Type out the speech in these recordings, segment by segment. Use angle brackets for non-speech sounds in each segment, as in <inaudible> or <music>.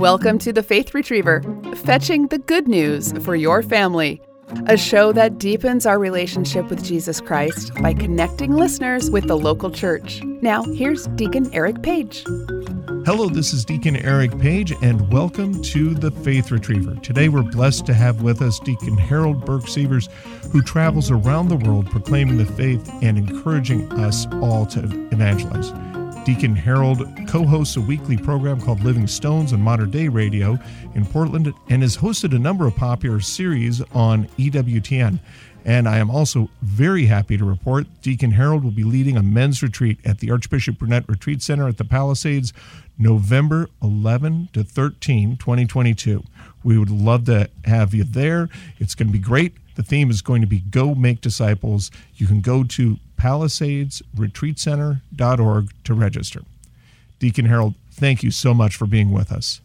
Welcome to the Faith Retriever, fetching the good news for your family. A show that deepens our relationship with Jesus Christ by connecting listeners with the local church. Now, here's Deacon Eric Paige. Hello, this is Deacon Eric Paige, and welcome to the Faith Retriever. Today, we're blessed to have with us Deacon Harold Burke Sievers, who travels around the world proclaiming the faith and encouraging us all to evangelize. Deacon Harold co hosts a weekly program called Living Stones on Mater Dei Radio in Portland and has hosted a number of popular series on EWTN. And I am also very happy to report Deacon Harold will be leading a men's retreat at the Archbishop Brunett Retreat Center at the Palisades November 11 to 13, 2022. We would love to have you there. It's going to be great. The theme is going to be Go Make Disciples. You can go to palisadesretreatcenter.org to register. Deacon Harold, thank you so much for being with us.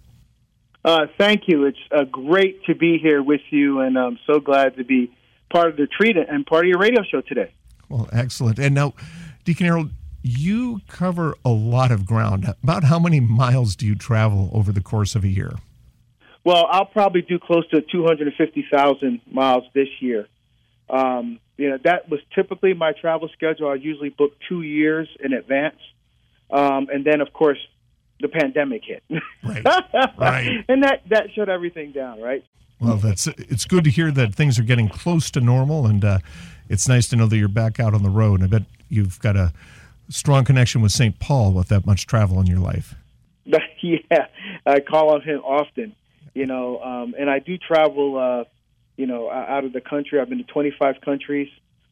Uh, thank you. It's uh, great to be here with you, and I'm so glad to be part of the retreat and part of your radio show today. Well, excellent. And now, Deacon Harold, you cover a lot of ground. About how many miles do you travel over the course of a year? Well, I'll probably do close to 250,000 miles this year. Um, you know, that was typically my travel schedule. I usually book two years in advance. Um, and then, of course, the pandemic hit. Right. <laughs> right. and that, that shut everything down, right? Well, that's it's good to hear that things are getting close to normal, and uh, it's nice to know that you're back out on the road. I bet you've got a strong connection with St. Paul with that much travel in your life. <laughs> yeah, I call on him often, you know, um, and I do travel. Uh, you know, out of the country. I've been to 25 countries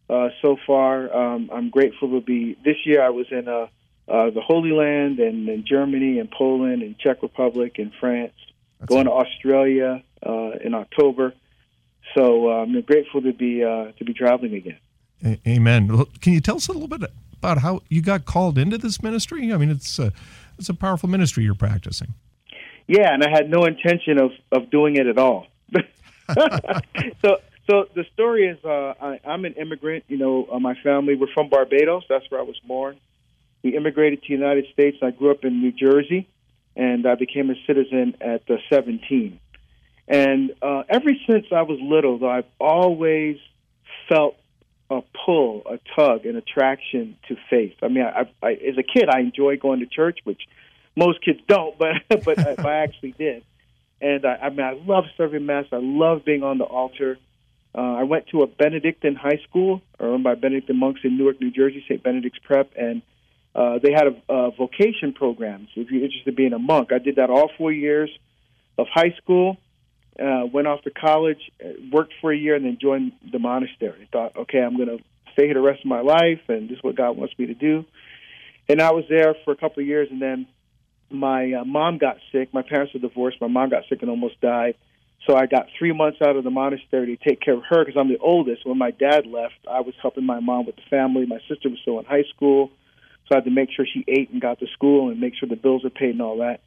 uh, so far. Um, I'm grateful to be. This year, I was in uh, uh, the Holy Land and in Germany and Poland and Czech Republic and France. That's going to Australia uh, in October. So uh, I'm grateful to be uh, to be traveling again. A- Amen. Can you tell us a little bit about how you got called into this ministry? I mean, it's a, it's a powerful ministry you're practicing. Yeah, and I had no intention of, of doing it at all. So so the story is uh, I, I'm an immigrant. You know, uh, my family we're from Barbados. That's where I was born. We immigrated to the United States. I grew up in New Jersey, and I became a citizen at uh, 17. And uh, ever since I was little, though, I've always felt a pull, a tug, an attraction to faith. I mean, I, I, as a kid, I enjoyed going to church, which most kids don't, but <laughs> but I, I actually did. And I, I mean, I love serving mass. I love being on the altar. Uh, I went to a Benedictine high school, run by Benedictine monks in Newark, New Jersey, St. Benedict's Prep, and uh, they had a, a vocation program. So if you're interested in being a monk, I did that all four years of high school. Uh, went off to college, uh, worked for a year, and then joined the monastery. Thought, okay, I'm going to stay here the rest of my life, and this is what God wants me to do. And I was there for a couple of years, and then my uh, mom got sick. My parents were divorced. My mom got sick and almost died. So I got three months out of the monastery to take care of her because I'm the oldest. When my dad left, I was helping my mom with the family. My sister was still in high school, so I had to make sure she ate and got to school and make sure the bills were paid and all that.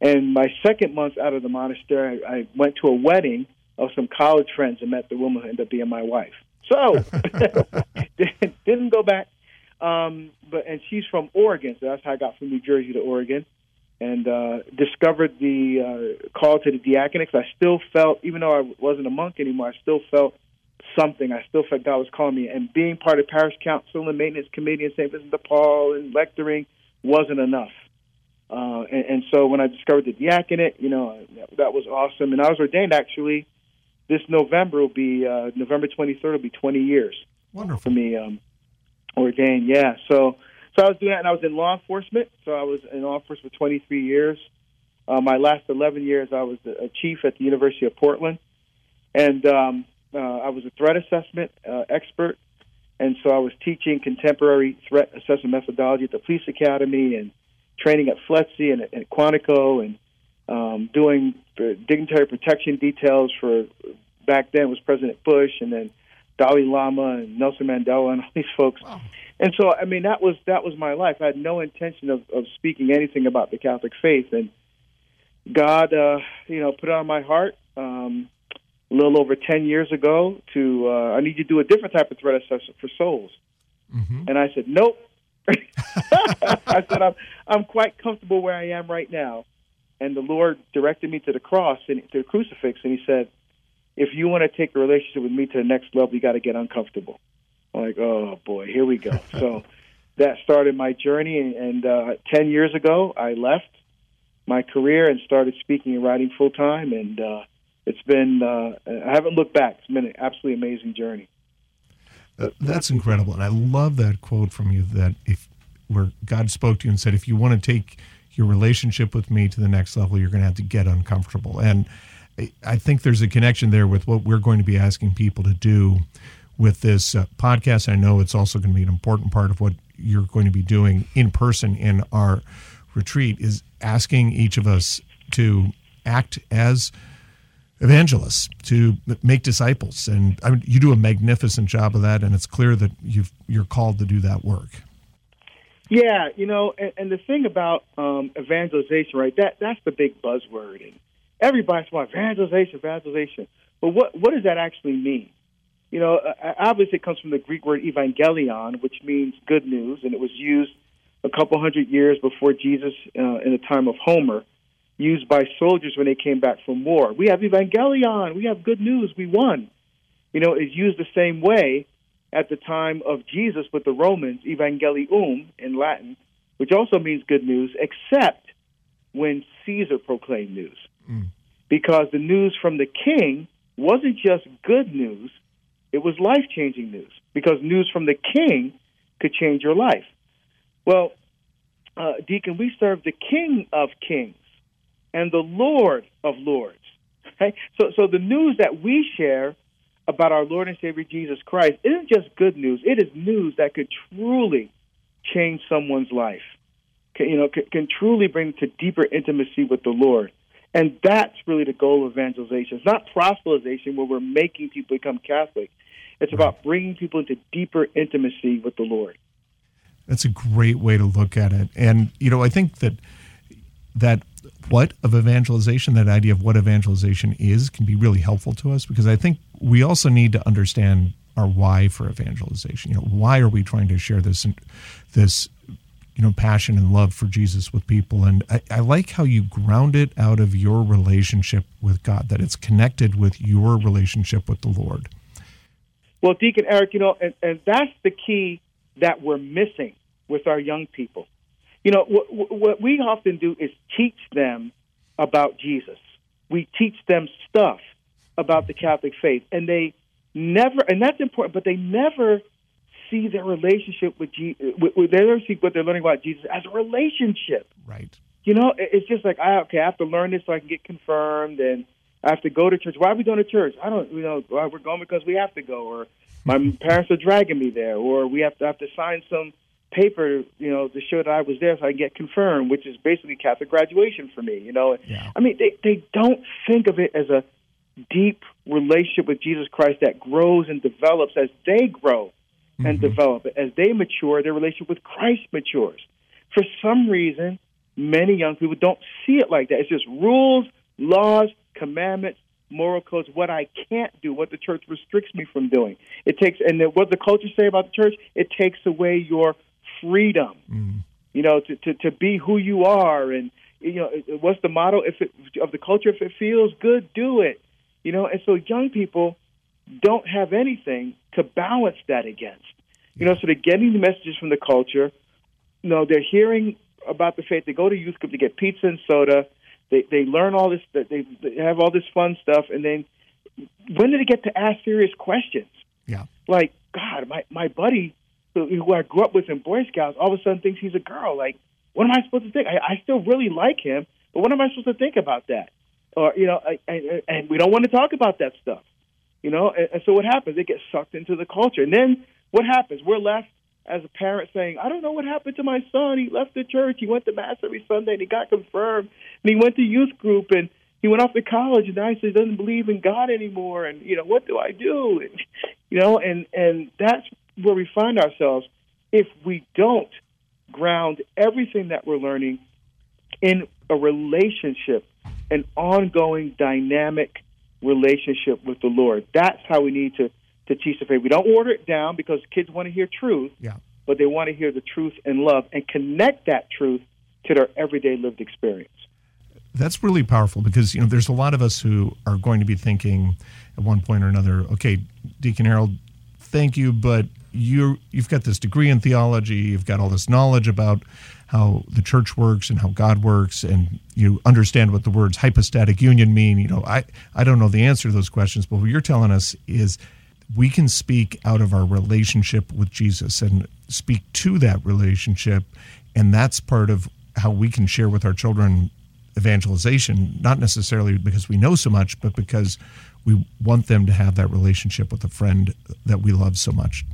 And my second month out of the monastery, I went to a wedding of some college friends and met the woman who ended up being my wife. So <laughs> didn't go back. Um, but and she's from Oregon, so that's how I got from New Jersey to Oregon and uh, discovered the uh, call to the diaconate. I still felt, even though I wasn't a monk anymore, I still felt something. I still felt God was calling me. And being part of parish council and maintenance committee in St. Vincent de Paul and lecturing wasn't enough. Uh, and, and so when I discovered the diaconate, you know, that, that was awesome. And I was ordained actually this November will be, uh, November 23rd will be 20 years. Wonderful. For me, um, ordained, yeah. So, so I was doing that, and I was in law enforcement. So I was in law enforcement for 23 years. Uh, my last 11 years, I was a chief at the University of Portland, and um, uh, I was a threat assessment uh, expert. And so I was teaching contemporary threat assessment methodology at the police academy and training at FLETC and at Quantico and um, doing dignitary protection details for back then was President Bush and then Dalai Lama and Nelson Mandela and all these folks. Wow. And so, I mean, that was that was my life. I had no intention of, of speaking anything about the Catholic faith, and God, uh, you know, put it on my heart um, a little over ten years ago to uh, I need you to do a different type of threat assessment for souls. Mm-hmm. And I said, nope. <laughs> I said I'm I'm quite comfortable where I am right now. and the Lord directed me to the cross and to the crucifix, and He said, "If you want to take a relationship with me to the next level, you got to get uncomfortable." I'm like, "Oh boy, here we go." <laughs> so that started my journey, and, and uh, ten years ago, I left my career and started speaking and writing full time, and uh, it's been uh, I haven't looked back. It's been an absolutely amazing journey. That's incredible, and I love that quote from you that if where God spoke to you and said, if you want to take your relationship with me to the next level, you're going to have to get uncomfortable. And I think there's a connection there with what we're going to be asking people to do with this uh, podcast. I know it's also going to be an important part of what you're going to be doing in person in our retreat is asking each of us to act as evangelists to make disciples and I mean, you do a magnificent job of that and it's clear that you've you're called to do that work yeah, you know, and, and the thing about um, evangelization, right? That that's the big buzzword, and everybody's about evangelization, evangelization. But what what does that actually mean? You know, uh, obviously it comes from the Greek word evangelion, which means good news, and it was used a couple hundred years before Jesus, uh, in the time of Homer, used by soldiers when they came back from war. We have evangelion, we have good news, we won. You know, it's used the same way at the time of Jesus with the Romans, evangelium in Latin, which also means good news, except when Caesar proclaimed news. Because the news from the king wasn't just good news, it was life changing news. Because news from the king could change your life. Well, uh, Deacon, we serve the King of Kings and the Lord of Lords. Okay? So, so the news that we share about our Lord and Savior Jesus Christ isn't just good news. It is news that could truly change someone's life. Can, you know, can, can truly bring to deeper intimacy with the Lord. And that's really the goal of evangelization. It's not proselytization where we're making people become Catholic. It's about bringing people into deeper intimacy with the Lord. That's a great way to look at it. And you know, I think that that what of evangelization, that idea of what evangelization is, can be really helpful to us because I think we also need to understand our why for evangelization. You know, why are we trying to share this this you know passion and love for Jesus with people? And I, I like how you ground it out of your relationship with God, that it's connected with your relationship with the Lord. Well, Deacon Eric, you know, and, and that's the key that we're missing with our young people you know, what, what we often do is teach them about Jesus. We teach them stuff about the Catholic faith, and they never, and that's important, but they never see their relationship with Jesus. They don't see what they're learning about Jesus as a relationship. Right. You know, it's just like, I, okay, I have to learn this so I can get confirmed, and I have to go to church. Why are we going to church? I don't, you know, we're going because we have to go, or my <laughs> parents are dragging me there, or we have to have to sign some paper, you know, to show that I was there so I can get confirmed, which is basically Catholic graduation for me. You know, yeah. I mean, they they don't think of it as a deep relationship with Jesus Christ that grows and develops as they grow and mm-hmm. develop. It. As they mature, their relationship with Christ matures. For some reason, many young people don't see it like that. It's just rules, laws, commandments, moral codes, what I can't do, what the church restricts me from doing. It takes, and what the culture say about the church, it takes away your freedom. Mm. You know, to, to to be who you are, and you know, what's the motto? If it of the culture, if it feels good, do it. You know, and so young people don't have anything to balance that against. You know, so they're getting the messages from the culture. You know, they're hearing about the faith. They go to youth group to get pizza and soda. They they learn all this. They, they have all this fun stuff, and then when do they get to ask serious questions? Yeah, like God, my my buddy who I grew up with in Boy Scouts all of a sudden thinks he's a girl. Like, what am I supposed to think? I, I still really like him, but what am I supposed to think about that? Or you know, I, I, and we don't want to talk about that stuff. You know, and, and so what happens? They get sucked into the culture, and then what happens? We're left as a parent saying, "I don't know what happened to my son. He left the church. He went to mass every Sunday, and he got confirmed, and he went to youth group, and he went off to college, and now he says he doesn't believe in God anymore. And you know, what do I do? And, you know, and and that's where we find ourselves if we don't ground everything that we're learning in a relationship, an ongoing, dynamic relationship with the Lord. That's how we need to, to teach the faith. We don't order it down because kids want to hear truth, yeah. but they want to hear the truth and love and connect that truth to their everyday lived experience. that's really powerful because you know there's a lot of us who are going to be thinking at one point or another, okay, Deacon Harold, thank you, but you you've got this degree in theology, you've got all this knowledge about how the church works and how God works, and you understand what the words hypostatic union mean. You know, I I don't know the answer to those questions, but what you're telling us is we can speak out of our relationship with Jesus and speak to that relationship, and that's part of how we can share with our children evangelization, not necessarily because we know so much, but because we want them to have that relationship with a friend that we love so much.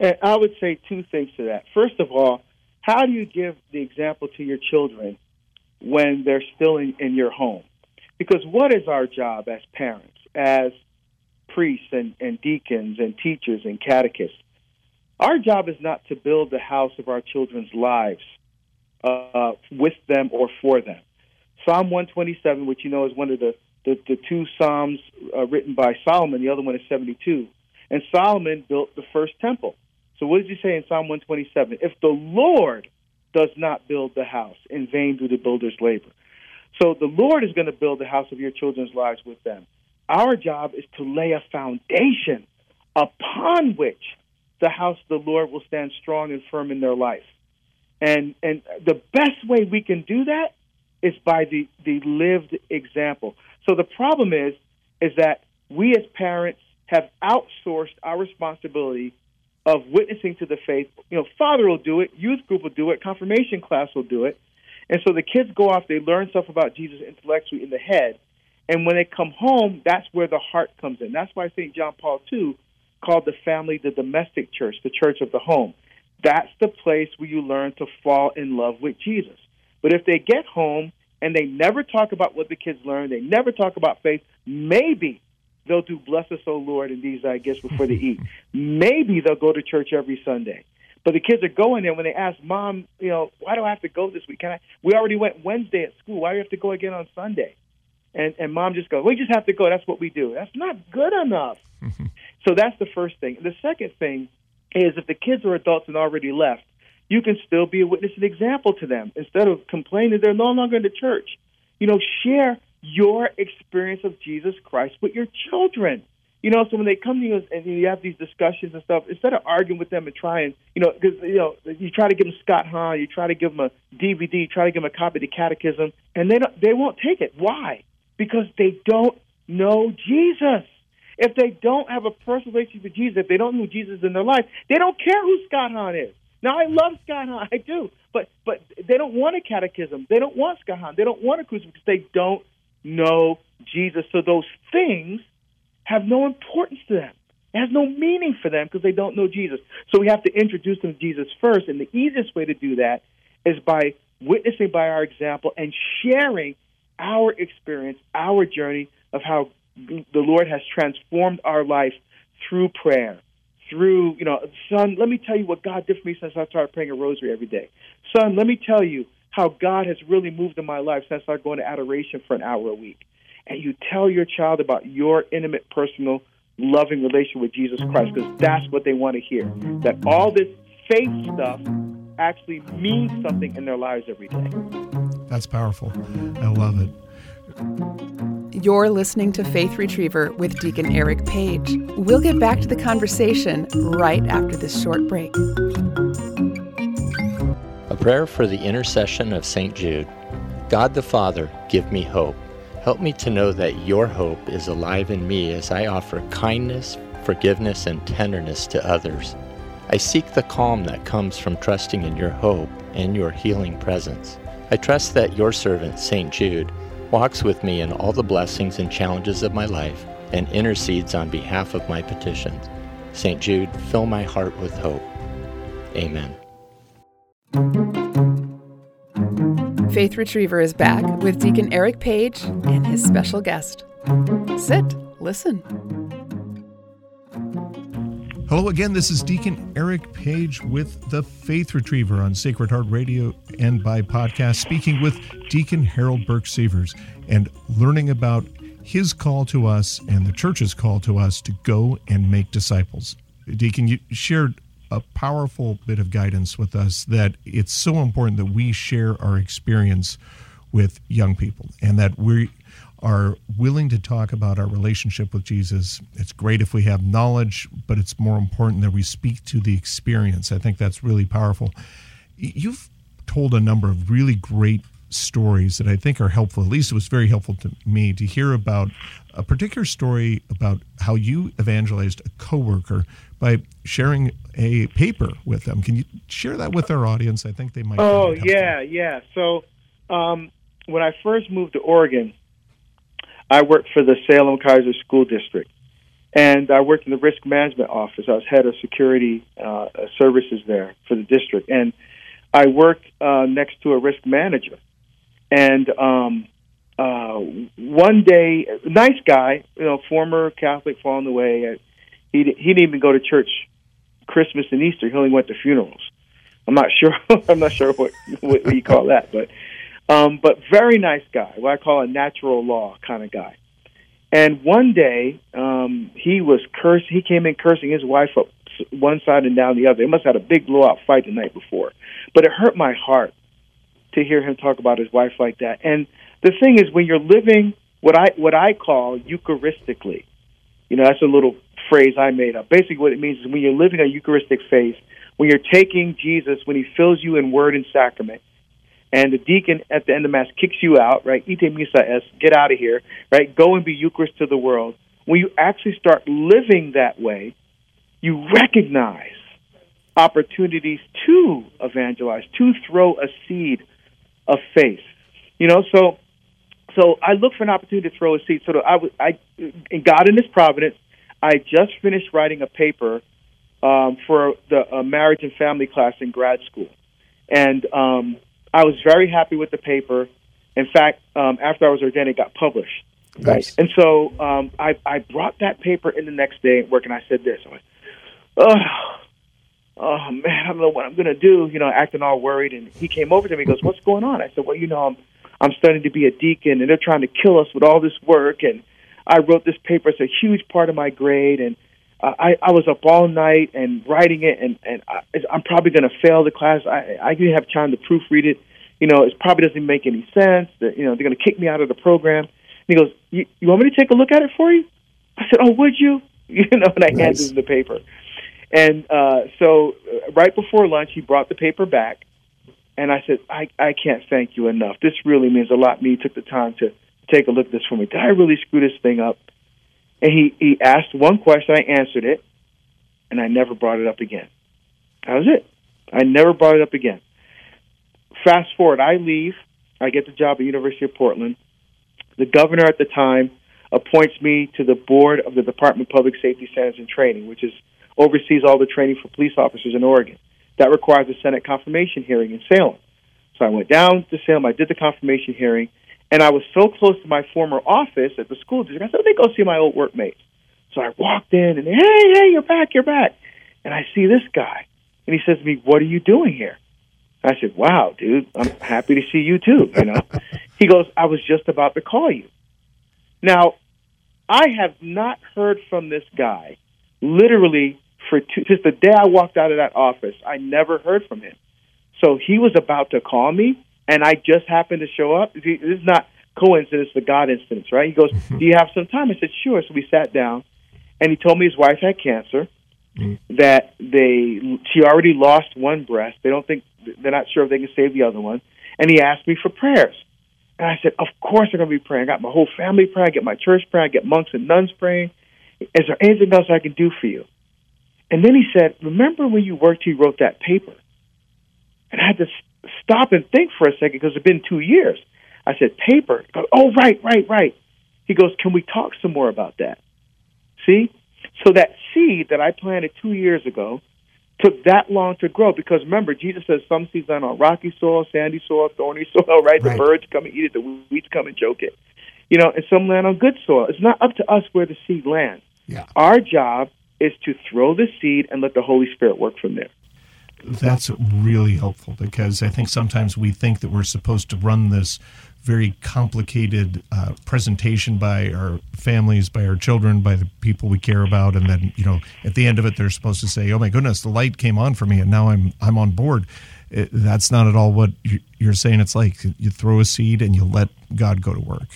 I would say two things to that. First of all, how do you give the example to your children when they're still in, in your home? Because what is our job as parents, as priests and, and deacons and teachers and catechists? Our job is not to build the house of our children's lives uh, with them or for them. Psalm 127, which you know is one of the, the, the two Psalms uh, written by Solomon, the other one is 72. And Solomon built the first temple. So what does he say in Psalm 127? If the Lord does not build the house, in vain do the builders labor. So the Lord is going to build the house of your children's lives with them. Our job is to lay a foundation upon which the house of the Lord will stand strong and firm in their life. And and the best way we can do that is by the, the lived example. So the problem is is that we as parents have outsourced our responsibility of witnessing to the faith. You know, father will do it, youth group will do it, confirmation class will do it. And so the kids go off, they learn stuff about Jesus intellectually in the head. And when they come home, that's where the heart comes in. That's why St. John Paul II called the family the domestic church, the church of the home. That's the place where you learn to fall in love with Jesus. But if they get home and they never talk about what the kids learn, they never talk about faith, maybe they'll do bless us, O Lord, and these I guess before they eat. Maybe they'll go to church every Sunday. But the kids are going there when they ask mom, you know, why do I have to go this week? Can I? We already went Wednesday at school. Why do we have to go again on Sunday? And and mom just goes, we just have to go. That's what we do. That's not good enough. <laughs> so that's the first thing. The second thing is if the kids are adults and already left, you can still be a witness and example to them instead of complaining they're no longer in the church. You know, share your experience of Jesus Christ with your children. You know, so when they come to you and you have these discussions and stuff, instead of arguing with them and trying, you know, because you know, you try to give them Scott Hahn, you try to give them a DVD, you try to give them a copy of the Catechism, and they don't, they won't take it. Why? Because they don't know Jesus. If they don't have a personal relationship with Jesus, if they don't know Jesus in their life, they don't care who Scott Hahn is. Now I love Scott Hahn, <laughs> I do, but but they don't want a catechism. They don't want Scott Hahn. They don't want a crucifix because they don't know Jesus. So those things have no importance to them. It has no meaning for them because they don't know Jesus. So we have to introduce them to Jesus first, and the easiest way to do that is by witnessing by our example and sharing our experience, our journey of how the Lord has transformed our life through prayer, through, you know, son, let me tell you what God did for me since I started praying a rosary every day. Son, let me tell you how God has really moved in my life since I started going to adoration for an hour a week. And you tell your child about your intimate, personal, loving relation with Jesus Christ because that's what they want to hear. That all this faith stuff actually means something in their lives every day. That's powerful. I love it. You're listening to Faith Retriever with Deacon Eric Paige. We'll get back to the conversation right after this short break. Prayer for the intercession of St. Jude. God the Father, give me hope. Help me to know that your hope is alive in me as I offer kindness, forgiveness, and tenderness to others. I seek the calm that comes from trusting in your hope and your healing presence. I trust that your servant, St. Jude, walks with me in all the blessings and challenges of my life and intercedes on behalf of my petitions. St. Jude, fill my heart with hope. Amen. Faith Retriever is back with Deacon Eric Paige and his special guest. Sit, listen. Hello again. This is Deacon Eric Paige with the Faith Retriever on Sacred Heart Radio and by podcast, speaking with Deacon Harold Burke Sievers and learning about his call to us and the church's call to us to go and make disciples. Deacon, you shared a powerful bit of guidance with us that it's so important that we share our experience with young people, and that we are willing to talk about our relationship with Jesus. It's great if we have knowledge, but it's more important that we speak to the experience. I think that's really powerful. You've told a number of really great stories that I think are helpful. At least it was very helpful to me to hear about a particular story about how you evangelized a coworker by sharing a paper with them. Can you share that with our audience? I think they might. Oh yeah, yeah. So um, when I first moved to Oregon, I worked for the Salem Keizer School District, and I worked in the risk management office. I was head of security uh, services there for the district, and I worked uh, next to a risk manager. And um, uh, one day, nice guy, you know, former Catholic, fallen away. He he didn't even go to church Christmas and Easter. He only went to funerals. I'm not <laughs> sure. I'm not sure what what you call that, but um, but very nice guy. What I call a natural law kind of guy. And one day, um, he was cursed. He came in cursing his wife up one side and down the other. They must have had a big blowout fight the night before. But it hurt my heart to hear him talk about his wife like that. And the thing is, when you're living what I what I call Eucharistically, you know, that's a little phrase I made up. Basically, what it means is when you're living a Eucharistic faith, when you're taking Jesus, when He fills you in Word and Sacrament, and the deacon at the end of mass kicks you out, right? Ite missa es, get out of here, right? Go and be Eucharist to the world. When you actually start living that way, you recognize opportunities to evangelize, to throw a seed of faith. You know, so so I look for an opportunity to throw a seed. So I, I, God in His providence, I just finished writing a paper um, for the uh, marriage and family class in grad school, and um, I was very happy with the paper. In fact, um, after I was ordained, it got published. Nice. Right, and so um, I, I brought that paper in the next day at work, and I said this: I went, "Oh, oh man, I don't know what I'm going to do." You know, acting all worried. And he came over to me. He goes, "What's going on?" I said, "Well, you know, I'm I'm studying to be a deacon, and they're trying to kill us with all this work. And I wrote this paper; it's a huge part of my grade, and uh, I I was up all night and writing it, and and I, I'm probably going to fail the class. I I didn't have time to proofread it. You know, it probably doesn't make any sense. That you know they're going to kick me out of the program." And he goes, you, "You want me to take a look at it for you?" I said, "Oh, would you?" <laughs> You know, and I Nice. handed him the paper. And uh, so, uh, right before lunch, he brought the paper back, and I said, I, I can't thank you enough. This really means a lot me. Took the time to take a look at this for me. Did I really screw this thing up? And he, he asked one question. I answered it, and I never brought it up again. That was it. I never brought it up again. Fast forward, I leave. I get the job at University of Portland. The governor at the time appoints me to the board of the Department of Public Safety Standards and Training, which is oversees all the training for police officers in Oregon. That requires a Senate confirmation hearing in Salem. So I went down to Salem. I did the confirmation hearing, and I was so close to my former office at the school district. I said, "Let me go see my old workmates." So I walked in, and hey, hey, you're back, you're back. And I see this guy, and he says to me, "What are you doing here?" I said, "Wow, dude, I'm happy to see you too." You know, <laughs> he goes, "I was just about to call you." Now, I have not heard from this guy literally for two, since the day I walked out of that office. I never heard from him. So he was about to call me, and I just happened to show up. This is not coincidence, the God instance, right? He goes, mm-hmm. "Do you have some time?" I said, "Sure." So we sat down, and he told me his wife had cancer. Mm-hmm. That they she already lost one breast. They don't think they're not sure if they can save the other one. And he asked me for prayers. And I said, Of course I'm going to be praying. I got my whole family praying. I get my church praying. I get monks and nuns praying. Is there anything else I can do for you? And then he said, Remember when you worked, you wrote that paper? And I had to s- stop and think for a second because it's been two years. I said, Paper? Goes, oh, right, right, right. He goes, Can we talk some more about that? See? So that seed that I planted two years ago took that long to grow because remember, Jesus says some seeds land on rocky soil, sandy soil, thorny <laughs> soil, right? Right. The birds come and eat it, the weeds come and choke it. You know, and some land on good soil. It's not up to us where the seed lands. Yeah. Our job is to throw the seed and let the Holy Spirit work from there. That's really helpful because I think sometimes we think that we're supposed to run this very complicated uh, presentation by our families, by our children, by the people we care about, and then you know at the end of it they're supposed to say, "Oh my goodness, the light came on for me, and now I'm I'm on board." it, that's not at all what you're saying. It's like you throw a seed and you let God go to work.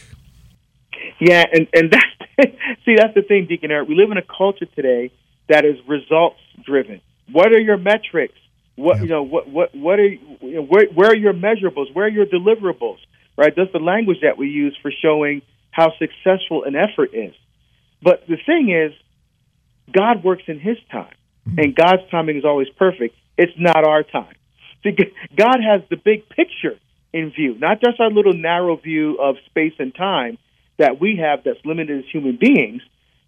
Yeah, and and that's <laughs> see that's the thing, Deacon Eric. We live in a culture today that is results driven. What are your metrics? What you know? What what what are you know, where where are your measurables? Where are your deliverables? Right. That's the language that we use for showing how successful an effort is. But the thing is, God works in His time, mm-hmm. and God's timing is always perfect. It's not our time. <laughs> See, God has the big picture in view, not just our little narrow view of space and time that we have that's limited as human beings.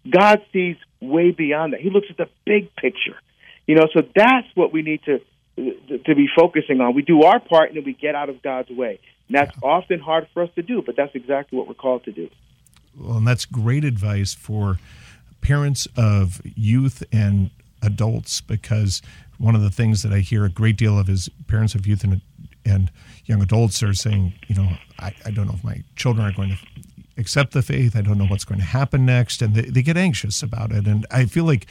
God sees way beyond that. He looks at the big picture. You know, so that's what we need to to be focusing on. We do our part and then we get out of God's way. And that's yeah. often hard for us to do, but that's exactly what we're called to do. Well, and that's great advice for parents of youth and adults because one of the things that I hear a great deal of is parents of youth and and young adults are saying, you know, I, I don't know if my children are going to accept the faith. I don't know what's going to happen next. And they, they get anxious about it. And I feel like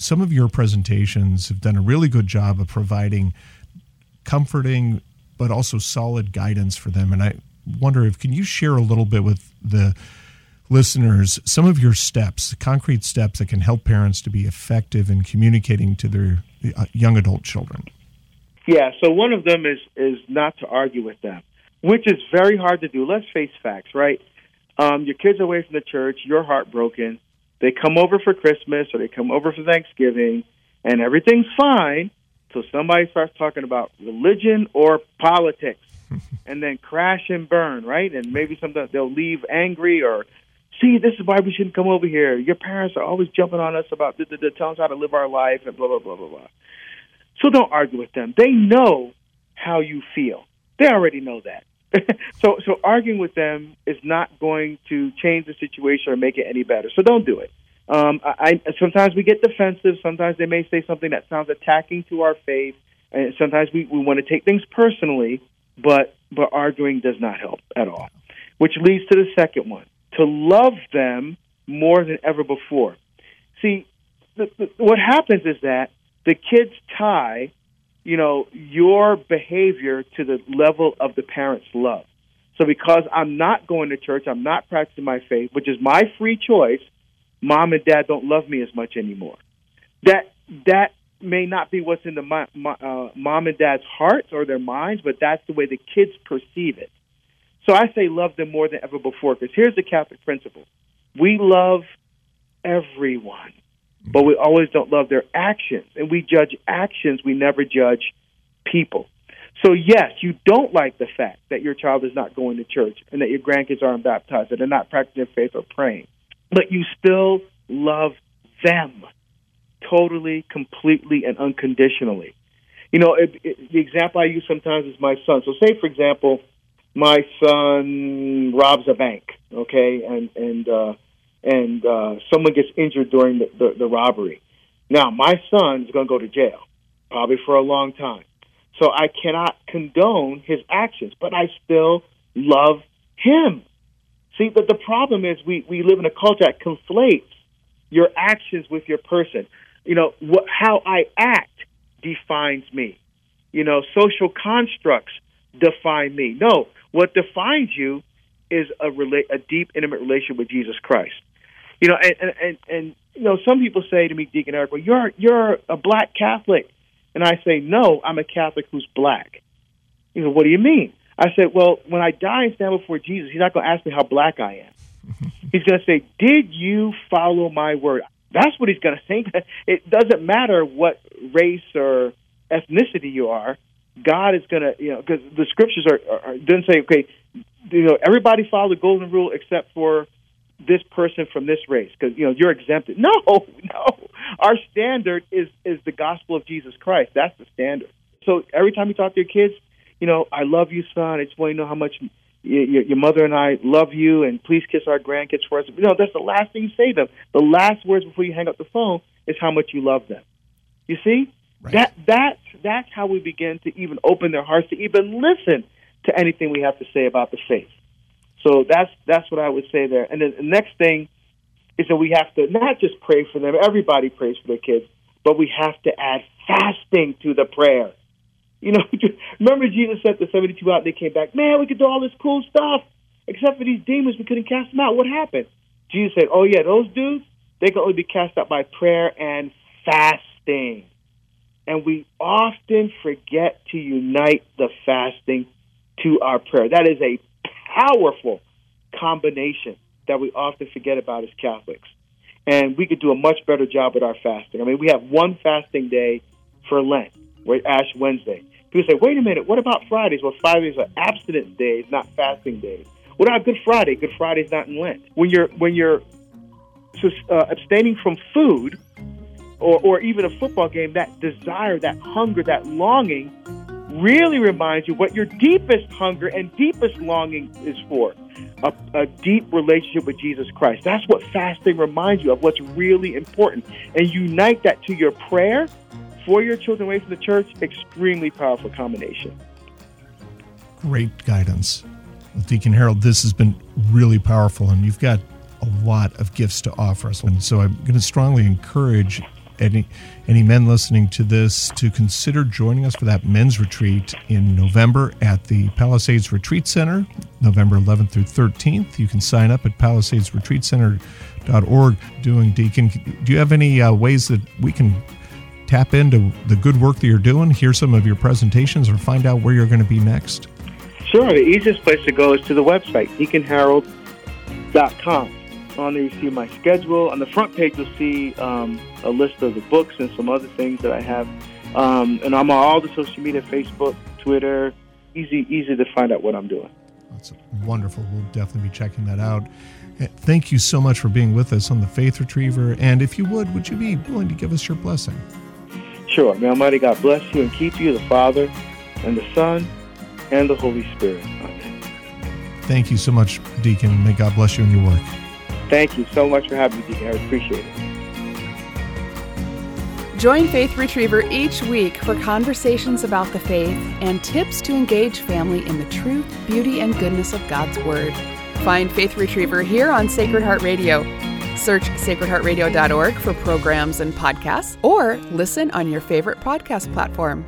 some of your presentations have done a really good job of providing comforting but also solid guidance for them. And I wonder if can you share a little bit with the listeners some of your steps, concrete steps that can help parents to be effective in communicating to their uh, young adult children? Yeah, so one of them is is not to argue with them, which is very hard to do. Let's face facts, right? Um, your kids away from the church, you're heartbroken. They come over for Christmas or they come over for Thanksgiving, and everything's fine until somebody starts talking about religion or politics, <laughs> and then crash and burn, right? And maybe sometimes they'll leave angry or see, this is why we shouldn't come over here. Your parents are always jumping on us about the, the, the telling us how to live our life and blah blah blah blah blah. So don't argue with them. They know how you feel. They already know that. <laughs> so so arguing with them is not going to change the situation or make it any better. So don't do it. Um, I, I sometimes we get defensive. Sometimes they may say something that sounds attacking to our faith, and sometimes we, we want to take things personally. But but arguing does not help at all. Which leads to the second one: to love them more than ever before. See, the, the, what happens is that the kids tie, you know, your behavior to the level of the parents' love. So because I'm not going to church, I'm not practicing my faith, which is my free choice, mom and dad don't love me as much anymore. That that may not be what's in the uh, mom and dad's hearts or their minds, but that's the way the kids perceive it. So I say love them more than ever before because here's the Catholic principle we love everyone, but we always don't love their actions. And we judge actions, we never judge people. So, yes, you don't like the fact that your child is not going to church and that your grandkids aren't baptized, that they're not practicing faith or praying, but you still love them totally, completely, and unconditionally. You know, it, it, the example I use sometimes is my son. So, say, for example, my son robs a bank, okay, and and uh, and uh, someone gets injured during the, the, the robbery. Now, my son is going to go to jail, probably for a long time. So I cannot condone his actions, but I still love him. See, but the problem is we, we live in a culture that conflates your actions with your person. You know, how I act defines me. You know, social constructs define me. No, what defines you is a rela- a deep, intimate relationship with Jesus Christ. You know, and, and and and you know, some people say to me, Deacon Eric, well, you're you're a black Catholic, and I say, no, I'm a Catholic who's black. You know, what do you mean? I said, well, when I die and stand before Jesus, he's not going to ask me how black I am. <laughs> he's going to say, did you follow my word? That's what he's going <laughs> to say. It doesn't matter what race or ethnicity you are. God is going to, you know, because the scriptures are, are didn't say, okay, you know, everybody follow the golden rule except for this person from this race because you know you're exempted. <laughs> No, no. Our standard is is the gospel of Jesus Christ. That's the standard. So every time you talk to your kids, you know, I love you, son. I just want you to know how much your, your mother and I love you, and please kiss our grandkids for us. You know, that's the last thing you say to them. The last words before you hang up the phone is how much you love them. You see, right. that that's that's how we begin to even open their hearts to even listen to anything we have to say about the faith. So that's that's what I would say there. And then the next thing is that we have to not just pray for them. Everybody prays for their kids, but we have to add fasting to the prayer. You know, <laughs> remember Jesus sent the 72 out, and they came back, man, we could do all this cool stuff, except for these demons, we couldn't cast them out. What happened? Jesus said, oh, yeah, those dudes, they can only be cast out by prayer and fasting. And we often forget to unite the fasting to our prayer. That is a powerful combination that we often forget about as Catholics. And we could do a much better job with our fasting. I mean, we have one fasting day for Lent, where Ash Wednesday. People say, wait a minute, what about Fridays? Well, Fridays are abstinence days, not fasting days. What about Good Friday? Good Friday's not in Lent. When you're when you're uh, abstaining from food, or, or even a football game, that desire, that hunger, that longing really reminds you what your deepest hunger and deepest longing is for a, a, deep relationship with Jesus Christ. That's what fasting reminds you of, what's really important. And unite that to your prayer for your children away from the church, extremely powerful combination. Great guidance. Well, Deacon Harold, this has been really powerful, and you've got a lot of gifts to offer us. And so I'm going to strongly encourage any any men listening to this to consider joining us for that men's retreat in November at the Palisades Retreat Center, November 11th through 13th. You can sign up at palisadesretreatcenter.org. Doing Deacon, do you have any uh, ways that we can tap into the good work that you're doing, hear some of your presentations, or find out where you're going to be next? Sure. The easiest place to go is to the website, deaconharold.com on there, you see my schedule. On the front page, you'll see um, a list of the books and some other things that I have. Um, and I'm on all the social media Facebook, Twitter. Easy, easy to find out what I'm doing. That's wonderful. We'll definitely be checking that out. Eh, thank you so much for being with us on the Faith Retriever. And if you would, would you be willing to give us your blessing? Sure. May Almighty God bless you and keep you, the Father, and the Son, and the Holy Spirit. Amen. Thank you so much, Deacon. May God bless you in your work. Thank you so much for having me, Deacon. I appreciate it. Join Faith Retriever each week for conversations about the faith and tips to engage family in the truth, beauty, and goodness of God's Word. Find Faith Retriever here on Sacred Heart Radio. Search sacredheartradio.org for programs and podcasts, or listen on your favorite podcast platform.